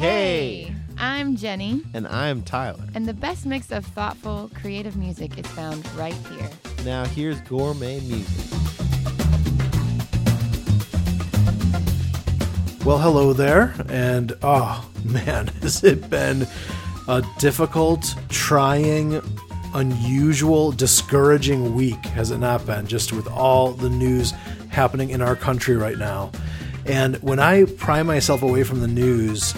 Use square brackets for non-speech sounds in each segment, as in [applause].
Hey. I'm Jenny, And I'm Tyler. and the best mix of thoughtful, creative music is found right here. Now here's gourmet music. Well, hello there, and oh man, [laughs] has it been a difficult, trying, unusual, discouraging week, has it not been? Just with all the news happening in our country right now. And when I pry myself away from the news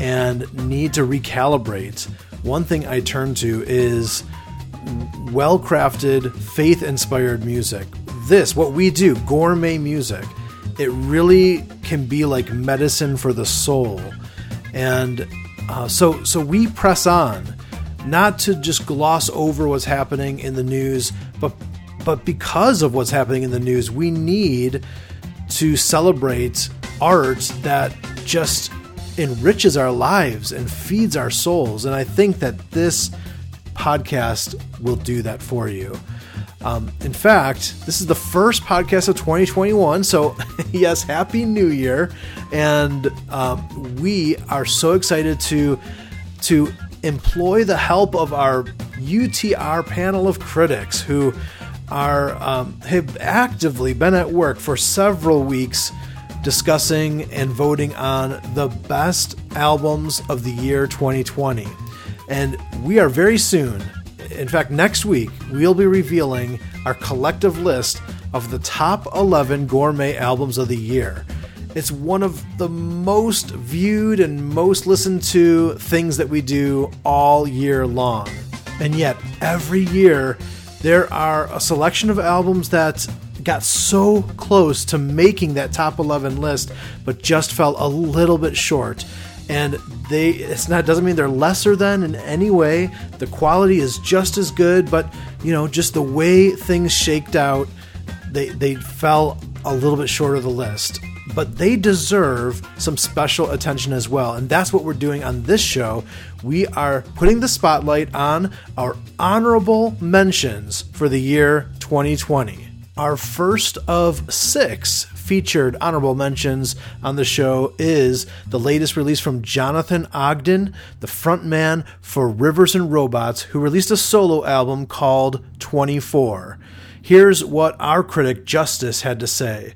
and need to recalibrate, one thing I turn to is well crafted, faith inspired music. This, what we do, gourmet music, it really can be like medicine for the soul. And uh, so, so we press on, not to just gloss over what's happening in the news, but but because of what's happening in the news, we need to celebrate art that just enriches our lives and feeds our souls. And I think that this podcast will do that for you. Um, in fact, this is the first podcast of 2021. So, [laughs] yes, Happy New Year. And um, we are so excited to, to employ the help of our UTR panel of critics who are um, have actively been at work for several weeks discussing and voting on the best albums of the year 2020. And we are very soon, in fact, next week, we'll be revealing our collective list of the top 11 gourmet albums of the year. It's one of the most viewed and most listened to things that we do all year long. And yet, every year, there are a selection of albums that got so close to making that top 11 list, but just fell a little bit short. And they, it's not, doesn't mean they're lesser than in any way. The quality is just as good, but you know, just the way things shaked out, they, they fell a little bit short of the list. But they deserve some special attention as well. And that's what we're doing on this show. We are putting the spotlight on our honorable mentions for the year 2020. Our first of six featured honorable mentions on the show is the latest release from Jonathan Ogden, the frontman for Rivers and Robots, who released a solo album called 24. Here's what our critic Justice had to say.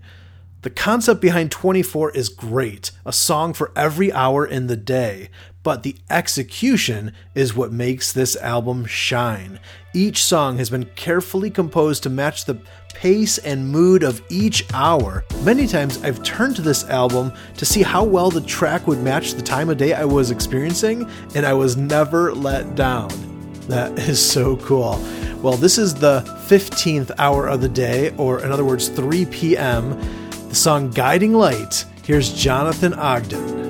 The concept behind 24 is great, a song for every hour in the day, but the execution is what makes this album shine. Each song has been carefully composed to match the pace and mood of each hour. Many times I've turned to this album to see how well the track would match the time of day I was experiencing, and I was never let down. That [laughs] is so cool. Well, this is the 15th hour of the day, or in other words, 3 p.m. The song Guiding Light. Here's Jonathan Ogden.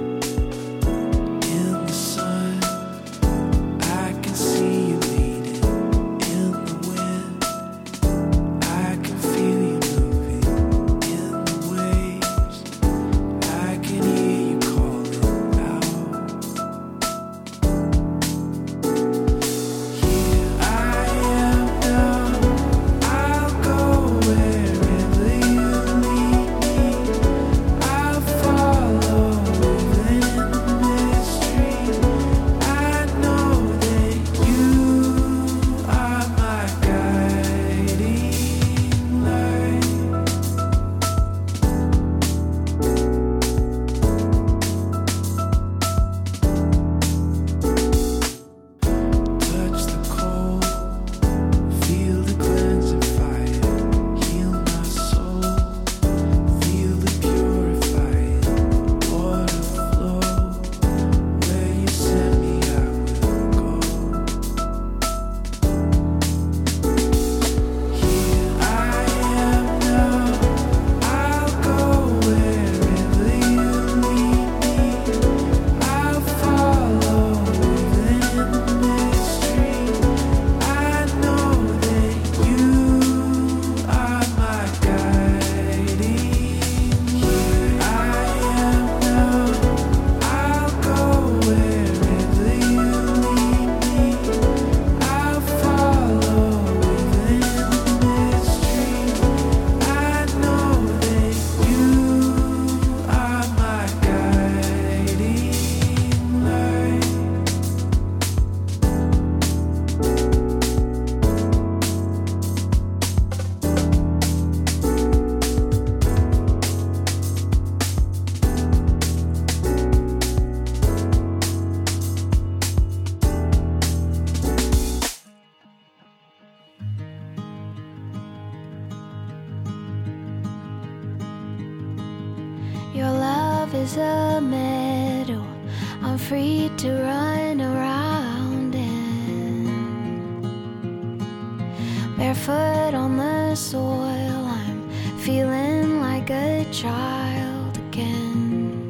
Child again.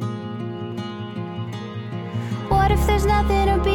What if there's nothing to be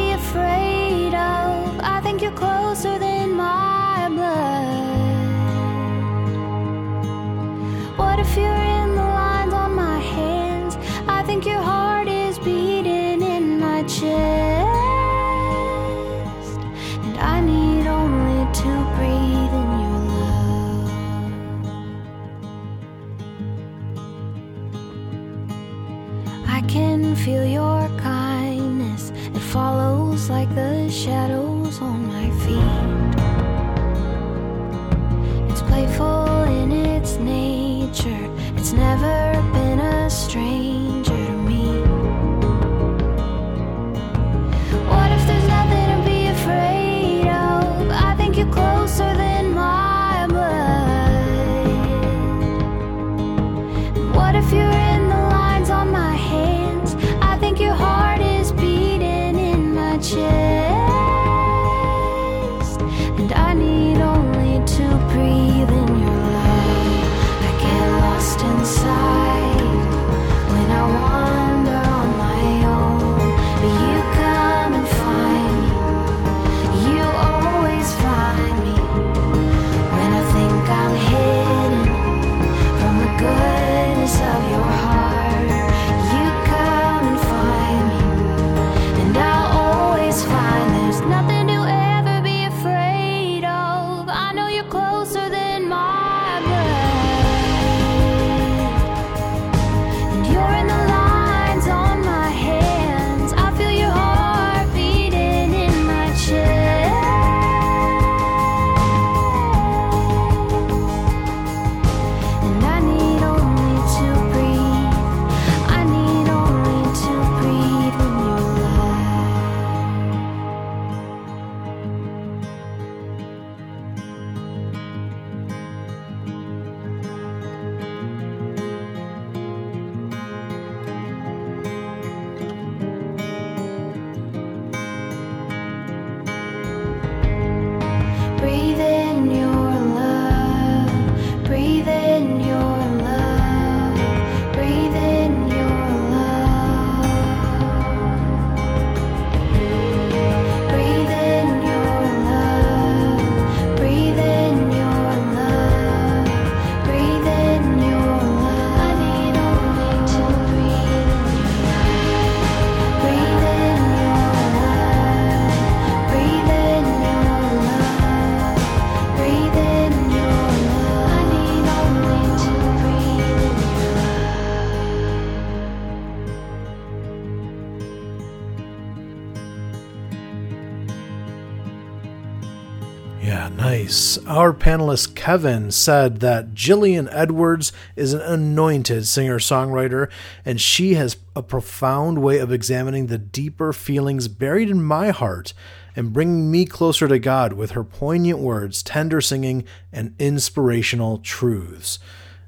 Our panelist Kevin said that Jillian Edwards is an anointed singer songwriter, and she has a profound way of examining the deeper feelings buried in my heart and bringing me closer to God with her poignant words, tender singing, and inspirational truths.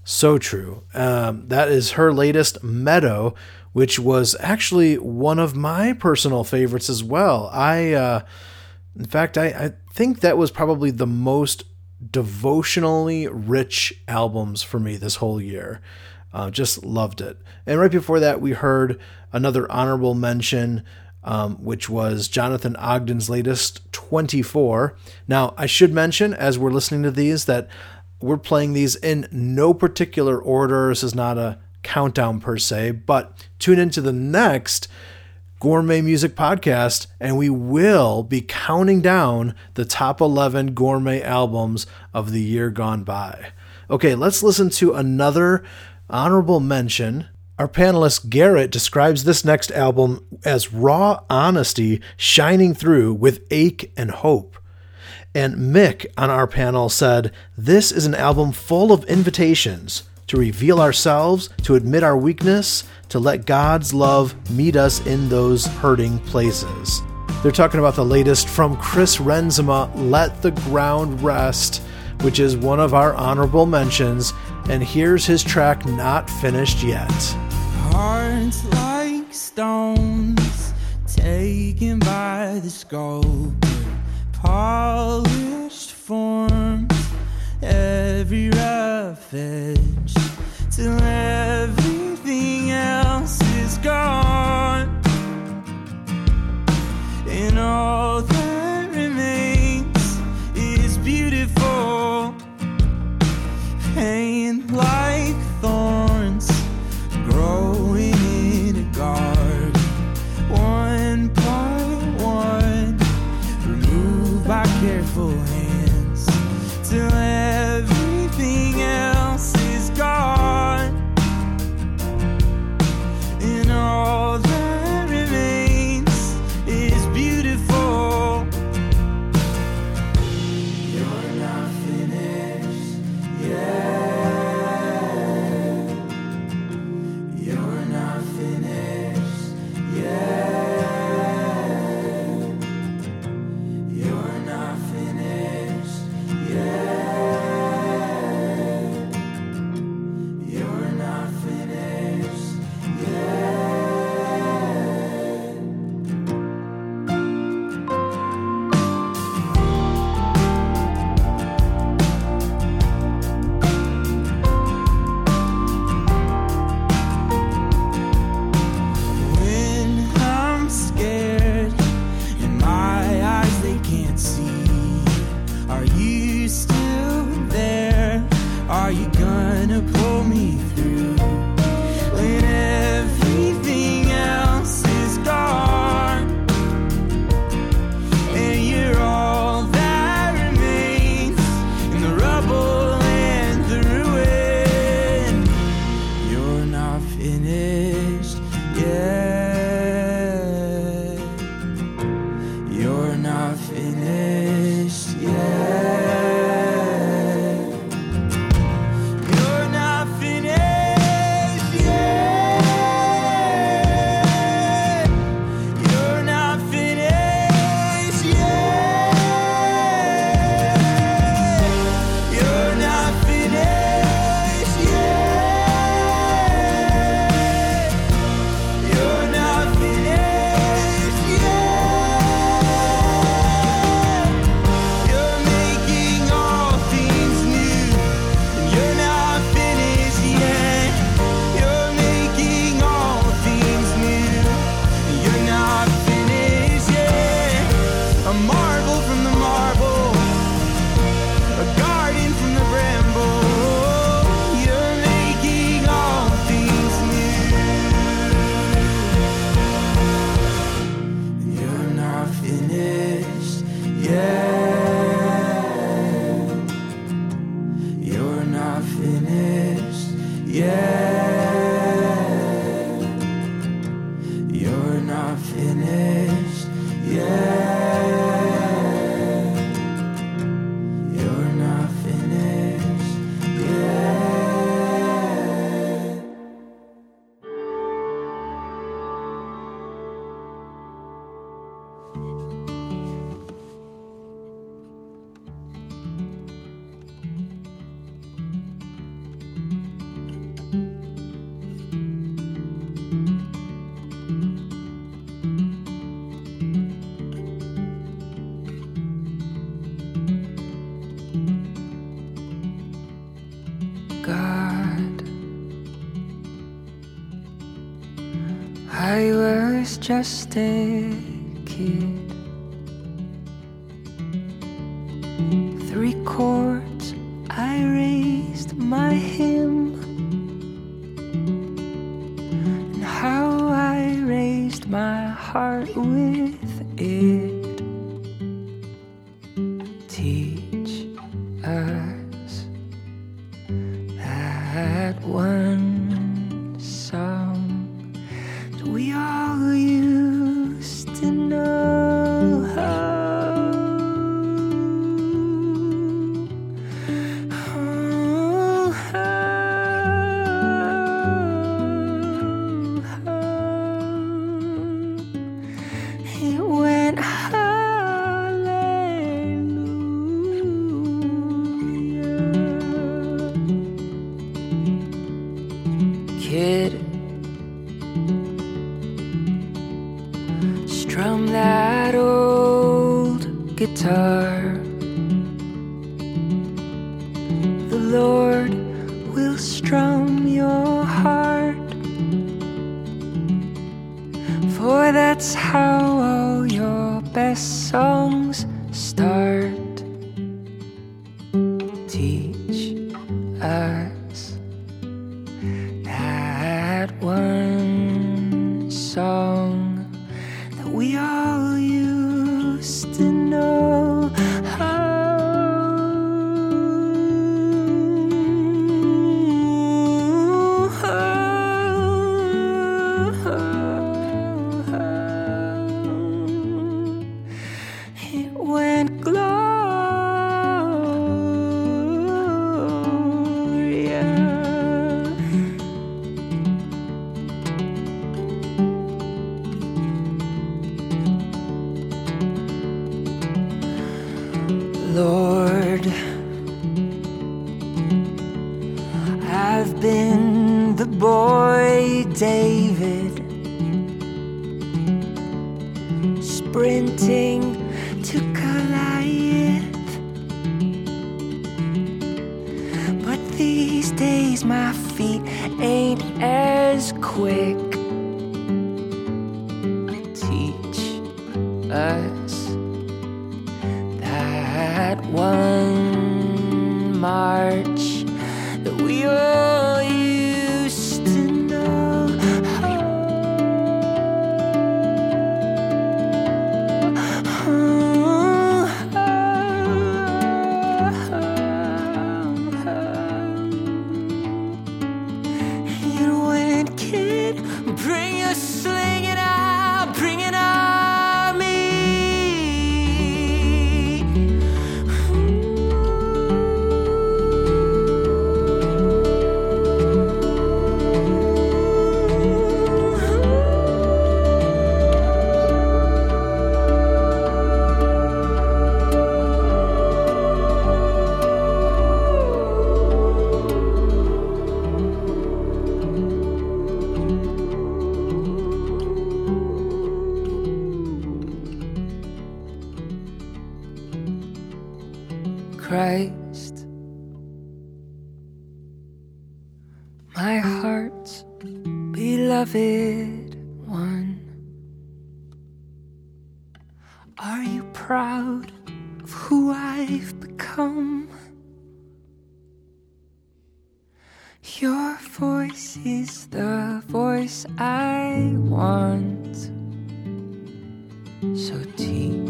So true. Um, that is her latest Meadow, which was actually one of my personal favorites as well. I. Uh, in fact, I, I think that was probably the most devotionally rich albums for me this whole year. Uh, just loved it. And right before that, we heard another honorable mention, um, which was Jonathan Ogden's latest 24. Now, I should mention as we're listening to these that we're playing these in no particular order. This is not a countdown per se, but tune into the next gourmet music podcast, and we will be counting down the top 11 gourmet albums of the year gone by. Okay, let's listen to another honorable mention. Our panelist Garrett describes this next album as raw honesty shining through with ache and hope. And Mick on our panel said, This is an album full of invitations to reveal ourselves, to admit our weakness, to let God's love meet us in those hurting places. They're talking about the latest from Chris Renzema, Let the Ground Rest, which is one of our honorable mentions. And here's his track, Not Finished Yet. Hearts like stones taken by the sculptor, polished form every rough edge till everything else is gone. In all that. just a kid. Lord will strum your heart. For that's how all your best songs start. Us that one the voice I want. So teach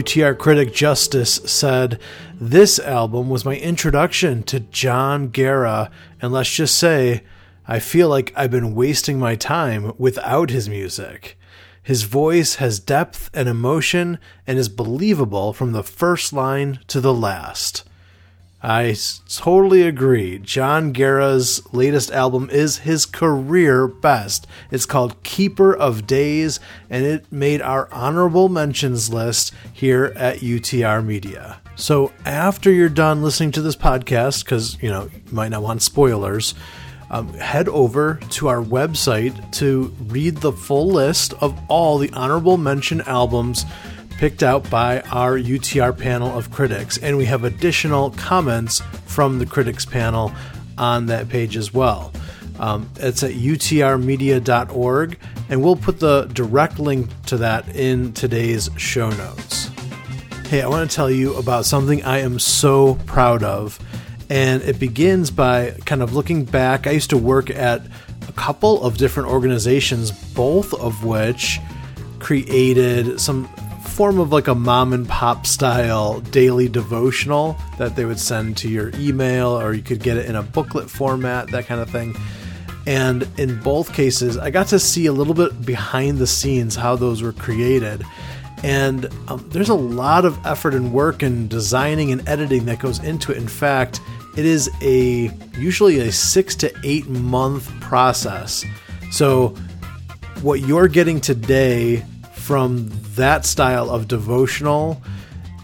UTR critic Justice said, This album was my introduction to John Guerra, and let's just say, I feel like I've been wasting my time without his music. His voice has depth and emotion and is believable from the first line to the last. I totally agree. John Guerra's latest album is his career best. It's called Keeper of Days, and it made our honorable mentions list here at UTR Media. So after you're done listening to this podcast, because you know you might not want spoilers, um, head over to our website to read the full list of all the honorable mention albums picked out by our UTR panel of critics. And we have additional comments from the critics panel on that page as well. Um, it's at utrmedia.org, and we'll put the direct link to that in today's show notes. Hey, I want to tell you about something I am so proud of. And it begins by kind of looking back. I used to work at a couple of different organizations, both of which created some form of like a mom and pop style daily devotional that they would send to your email, or you could get it in a booklet format, that kind of thing. And in both cases, I got to see a little bit behind the scenes how those were created. And um, there's a lot of effort and work and designing and editing that goes into it. In fact, it is a usually a six to eight month process. So, what you're getting today from that style of devotional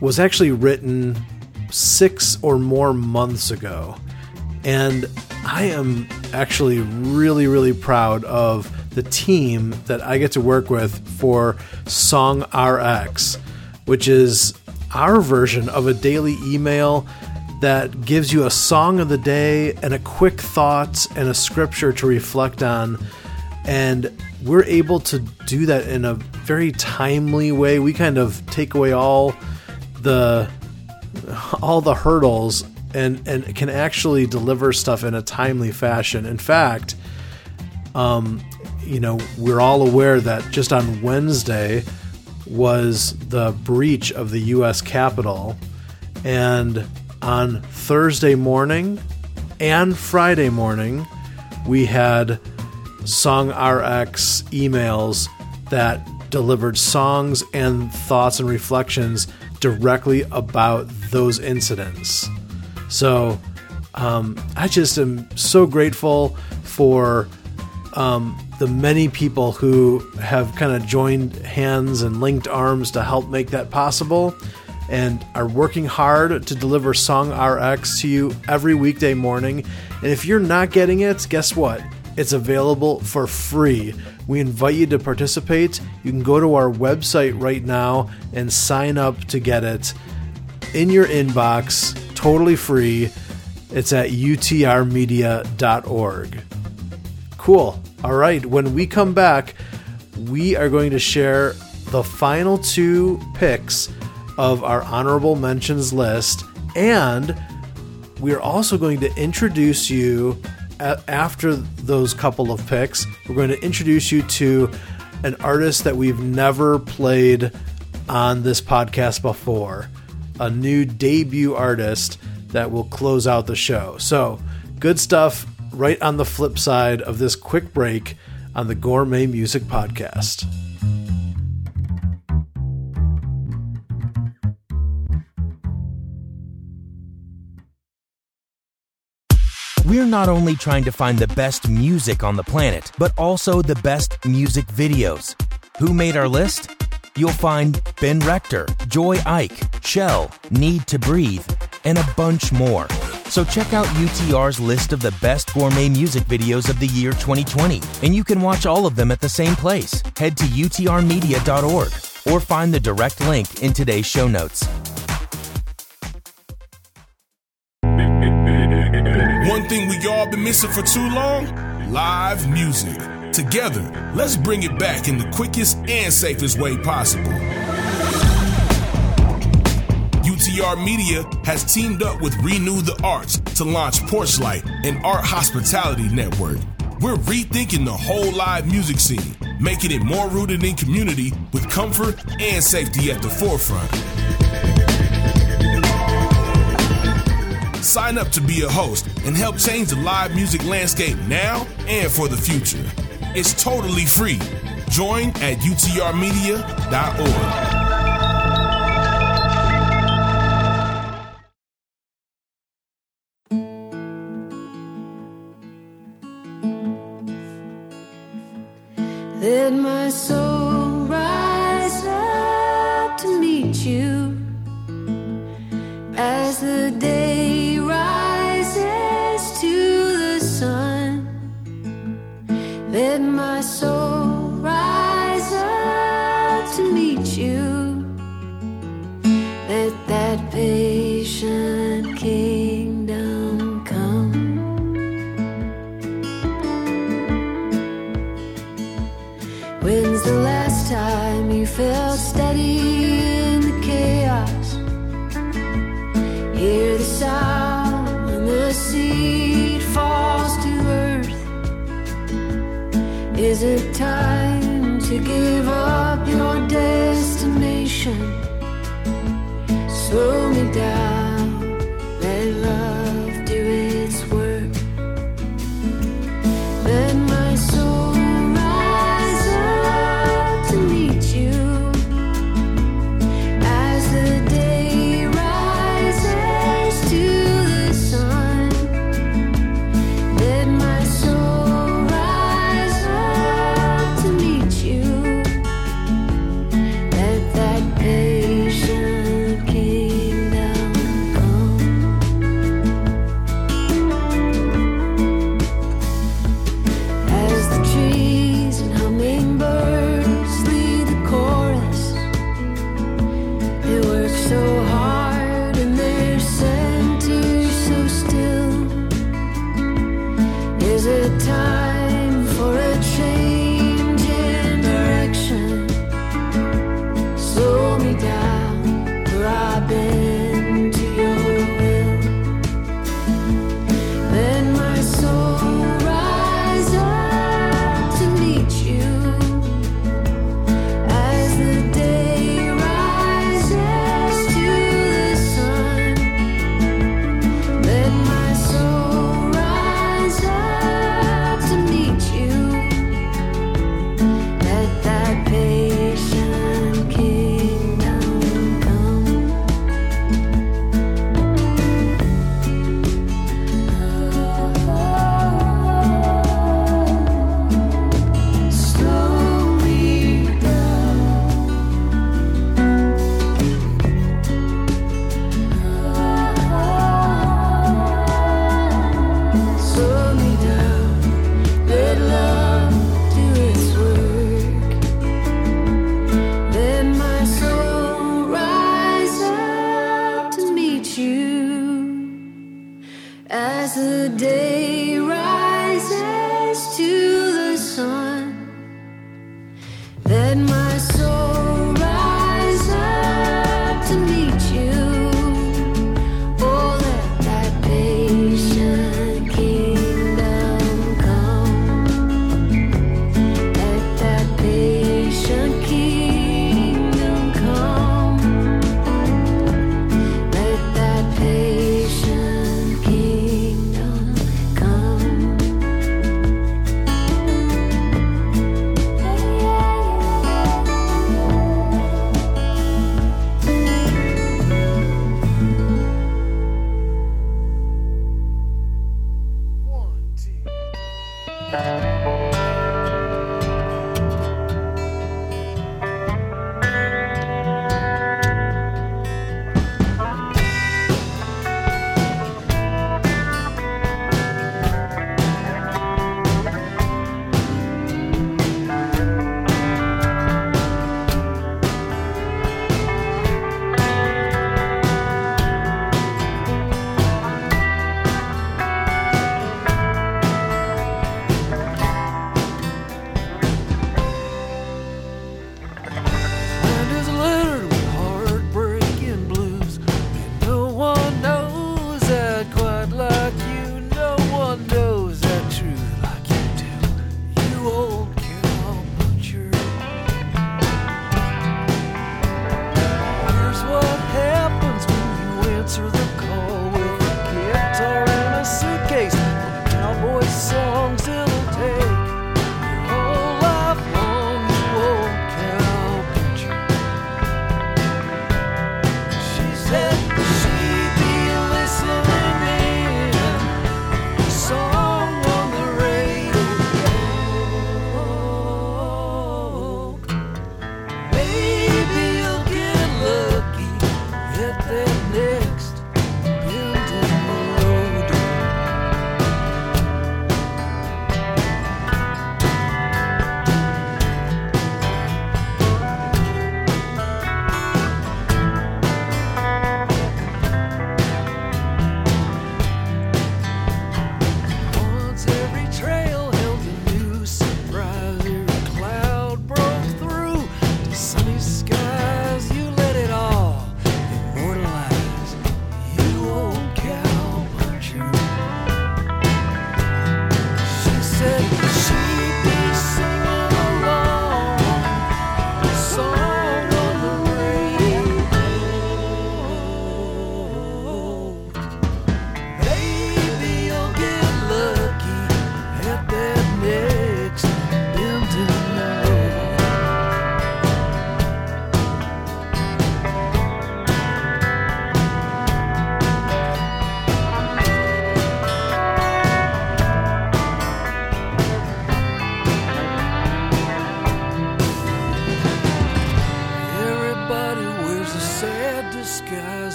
was actually written six or more months ago. And I am actually really, really proud of the team that I get to work with for Song RX, which is our version of a daily email that gives you a song of the day and a quick thought and a scripture to reflect on. And we're able to do that in a very timely way. We kind of take away all the all the hurdles and and can actually deliver stuff in a timely fashion. In fact, um, you know, we're all aware that just on Wednesday was the breach of the U.S. Capitol, and on Thursday morning and Friday morning, we had Song RX emails that delivered songs and thoughts and reflections directly about those incidents. So um, I just am so grateful for um, the many people who have kind of joined hands and linked arms to help make that possible and are working hard to deliver Song RX to you every weekday morning. And if you're not getting it, guess what? It's available for free. We invite you to participate. You can go to our website right now and sign up to get it in your inbox, totally free. It's at utrmedia.org. Cool. All right. When we come back, we are going to share the final two picks of our honorable mentions list, and we're also going to introduce you after those couple of picks. We're going to introduce you to an artist that we've never played on this podcast before, a new debut artist that will close out the show. So, good stuff right on the flip side of this quick break on the Gourmet Music Podcast. We're not only trying to find the best music on the planet, but also the best music videos. Who made our list? You'll find Ben Rector, Joy Ike, SHEL, Need to Breathe, and a bunch more. So check out UTR's list of the best gourmet music videos of the year 2020, and you can watch all of them at the same place. Head to utrmedia.org or find the direct link in today's show notes. One thing we all been missing for too long live music. Together, let's bring it back in the quickest and safest way possible. UTR Media has teamed up with Renew the Arts to launch Porchlight, an art hospitality network. We're rethinking the whole live music scene, making it more rooted in community with comfort and safety at the forefront. Sign up to be a host and help change the live music landscape now and for the future. It's totally free. Join at utrmedia.org. felt steady in the chaos. Hear the sound when the seed falls to earth. Is it time to give up your destination? Slow me down.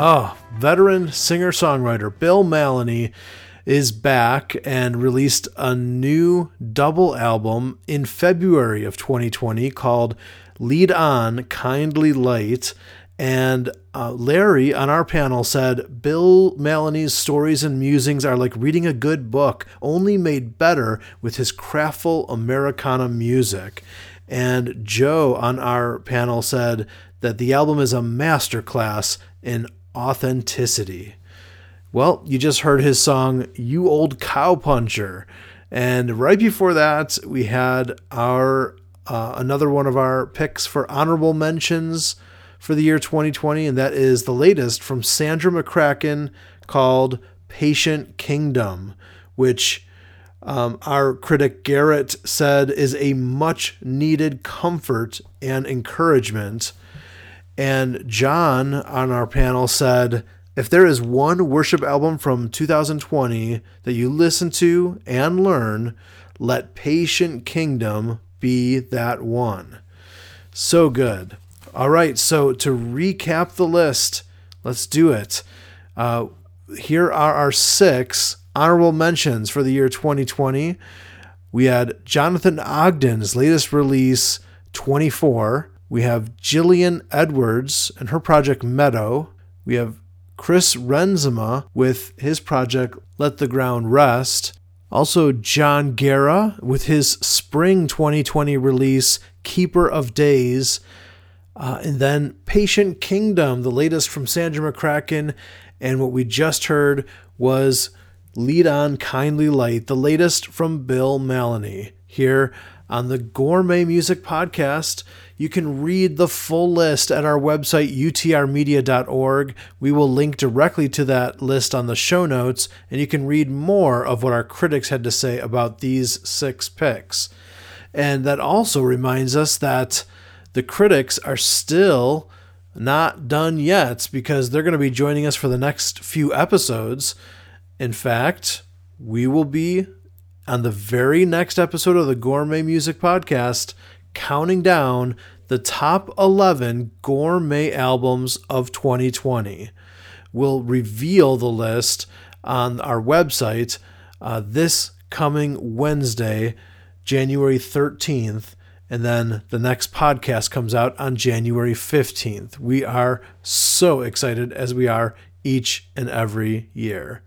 Oh, veteran singer songwriter Bill Mallonee is back and released a new double album in February of 2020 called Lead On Kindly Light. And uh, Larry on our panel said Bill Mallonee's stories and musings are like reading a good book, only made better with his craftful Americana music. And Joe on our panel said that the album is a masterclass in authenticity. Well, you just heard his song, You Old Cowpuncher. And right before that, we had our uh, another one of our picks for honorable mentions for the year 2020, and that is the latest from Sandra McCracken called Patient Kingdom, which um, our critic Garrett said is a much needed comfort and encouragement. And John on our panel said, if there is one worship album from 2020 that you listen to and learn, let Patient Kingdom be that one. So good. All right, so to recap the list, let's do it. Uh, here are our six honorable mentions for the year 2020. We had Jonathan Ogden's latest release, 24. We have Jillian Edwards and her project Meadow. We have Chris Renzema with his project Let the Ground Rest. Also, John Guerra with his spring 2020 release Keeper of Days. Uh, and then Patient Kingdom, the latest from Sandra McCracken. And what we just heard was Lead On Kindly Light, the latest from Bill Mallonee. Here on the Gourmet Music Podcast, you can read the full list at our website, utrmedia.org. We will link directly to that list on the show notes, and you can read more of what our critics had to say about these six picks. And that also reminds us that the critics are still not done yet because they're going to be joining us for the next few episodes. In fact, we will be on the very next episode of the Gourmet Music Podcast counting down the top 11 gourmet albums of 2020. We'll reveal the list on our website uh, this coming Wednesday, January 13th. And then the next podcast comes out on January 15th. We are so excited as we are each and every year.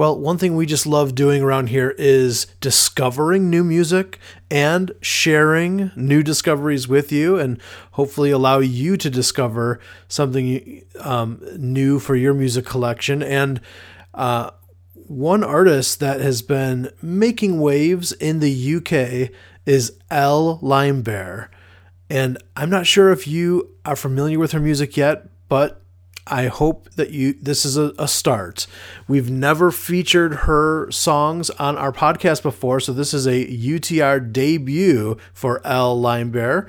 Well, one thing we just love doing around here is discovering new music and sharing new discoveries with you, and hopefully allow you to discover something um, new for your music collection. And uh, one artist that has been making waves in the UK is Elle Limebear. And I'm not sure if you are familiar with her music yet, but I hope that you this is a, a, start. We've never featured her songs on our podcast before, so this is a UTR debut for Elle Limebear,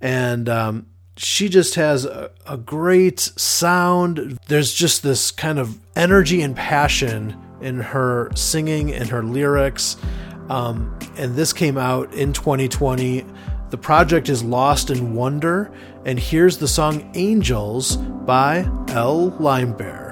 and um, she just has a, a great sound. There's just this kind of energy and passion in her singing and her lyrics. Um, and this came out in 2020. The project is Lost in Wonder, and here's the song Angels by Elle Limebear.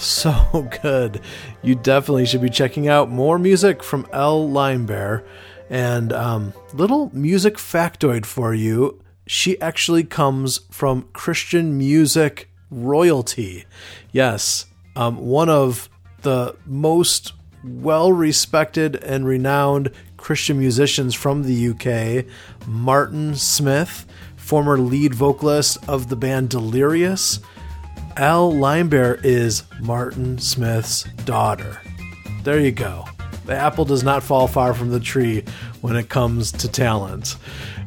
[laughs] so good. You definitely should be checking out more music from Elle Limebear. And um, little music factoid for you she actually comes from Christian music royalty. Yes, um, one of the most well respected and renowned Christian musicians from the UK, Martin Smith, former lead vocalist of the band Delirious. Elle Limebear is Martin Smith's daughter. There you go. The apple does not fall far from the tree when it comes to talent.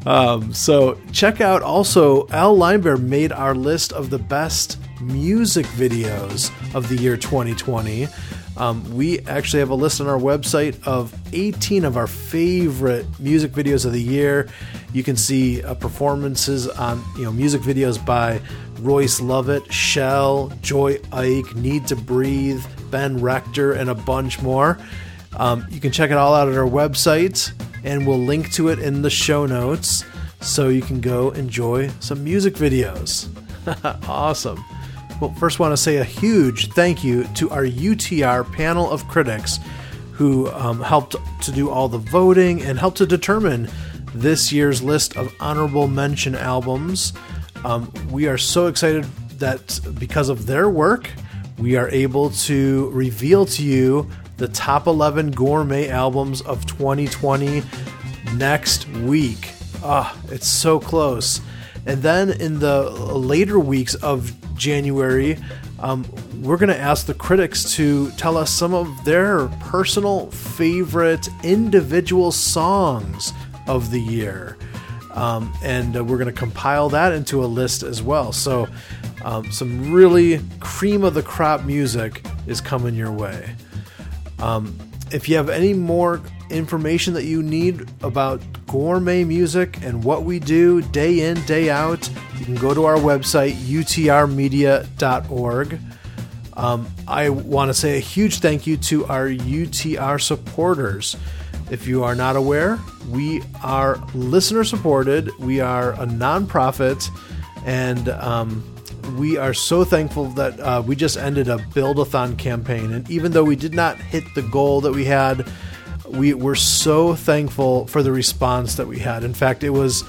Um, so check out also Elle Limebear made our list of the best music videos of the year 2020. Um, we actually have a list on our website of 18 of our favorite music videos of the year. You can see uh, performances on you know music videos by Royce Lovett, SHEL, Joy Ike, NEEDTOBREATHE, Ben Rector, and a bunch more. Um, you can check it all out at our website, and we'll link to it in the show notes so you can go enjoy some music videos. [laughs] awesome. Well, first, want to say a huge thank you to our UTR panel of critics who um, helped to do all the voting and helped to determine this year's list of honorable mention albums. Um, we are so excited that because of their work, we are able to reveal to you the top 11 gourmet albums of 2020 next week. Ah, it's so close. And then in the later weeks of January, um, we're going to ask the critics to tell us some of their personal favorite individual songs of the year. Um, and uh, we're going to compile that into a list as well. So, um, some really cream of the crop music is coming your way. Um, if you have any more information that you need about gourmet music and what we do day in, day out, you can go to our website, utrmedia.org. Um, I want to say a huge thank you to our UTR supporters. If you are not aware, we are listener supported. We are a nonprofit, and um, we are so thankful that uh, we just ended a build-a-thon campaign. And even though we did not hit the goal that we had, we were so thankful for the response that we had. In fact, it was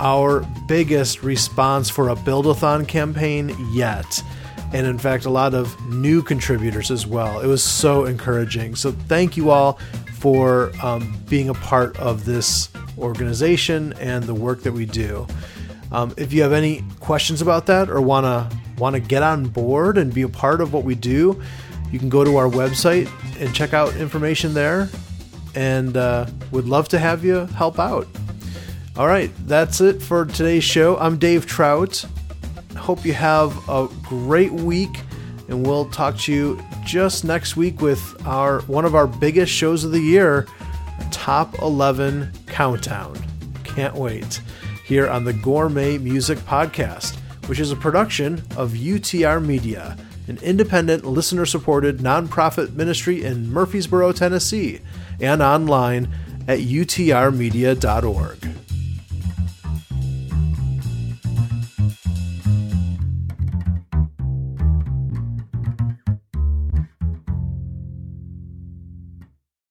our biggest response for a build-a-thon campaign yet and in fact, a lot of new contributors as well. It was so encouraging. So, thank you all for um, being a part of this organization and the work that we do. Um, if you have any questions about that or want to get on board and be a part of what we do, you can go to our website and check out information there. And uh, would love to have you help out. All right, that's it for today's show. I'm Dave Trout hope you have a great week, and we'll talk to you just next week with our one of our biggest shows of the year, Top 11 Countdown. Can't wait. Here on the Gourmet Music Podcast, which is a production of UTR Media, an independent, listener supported nonprofit ministry in Murfreesboro, Tennessee, and online at utrmedia.org.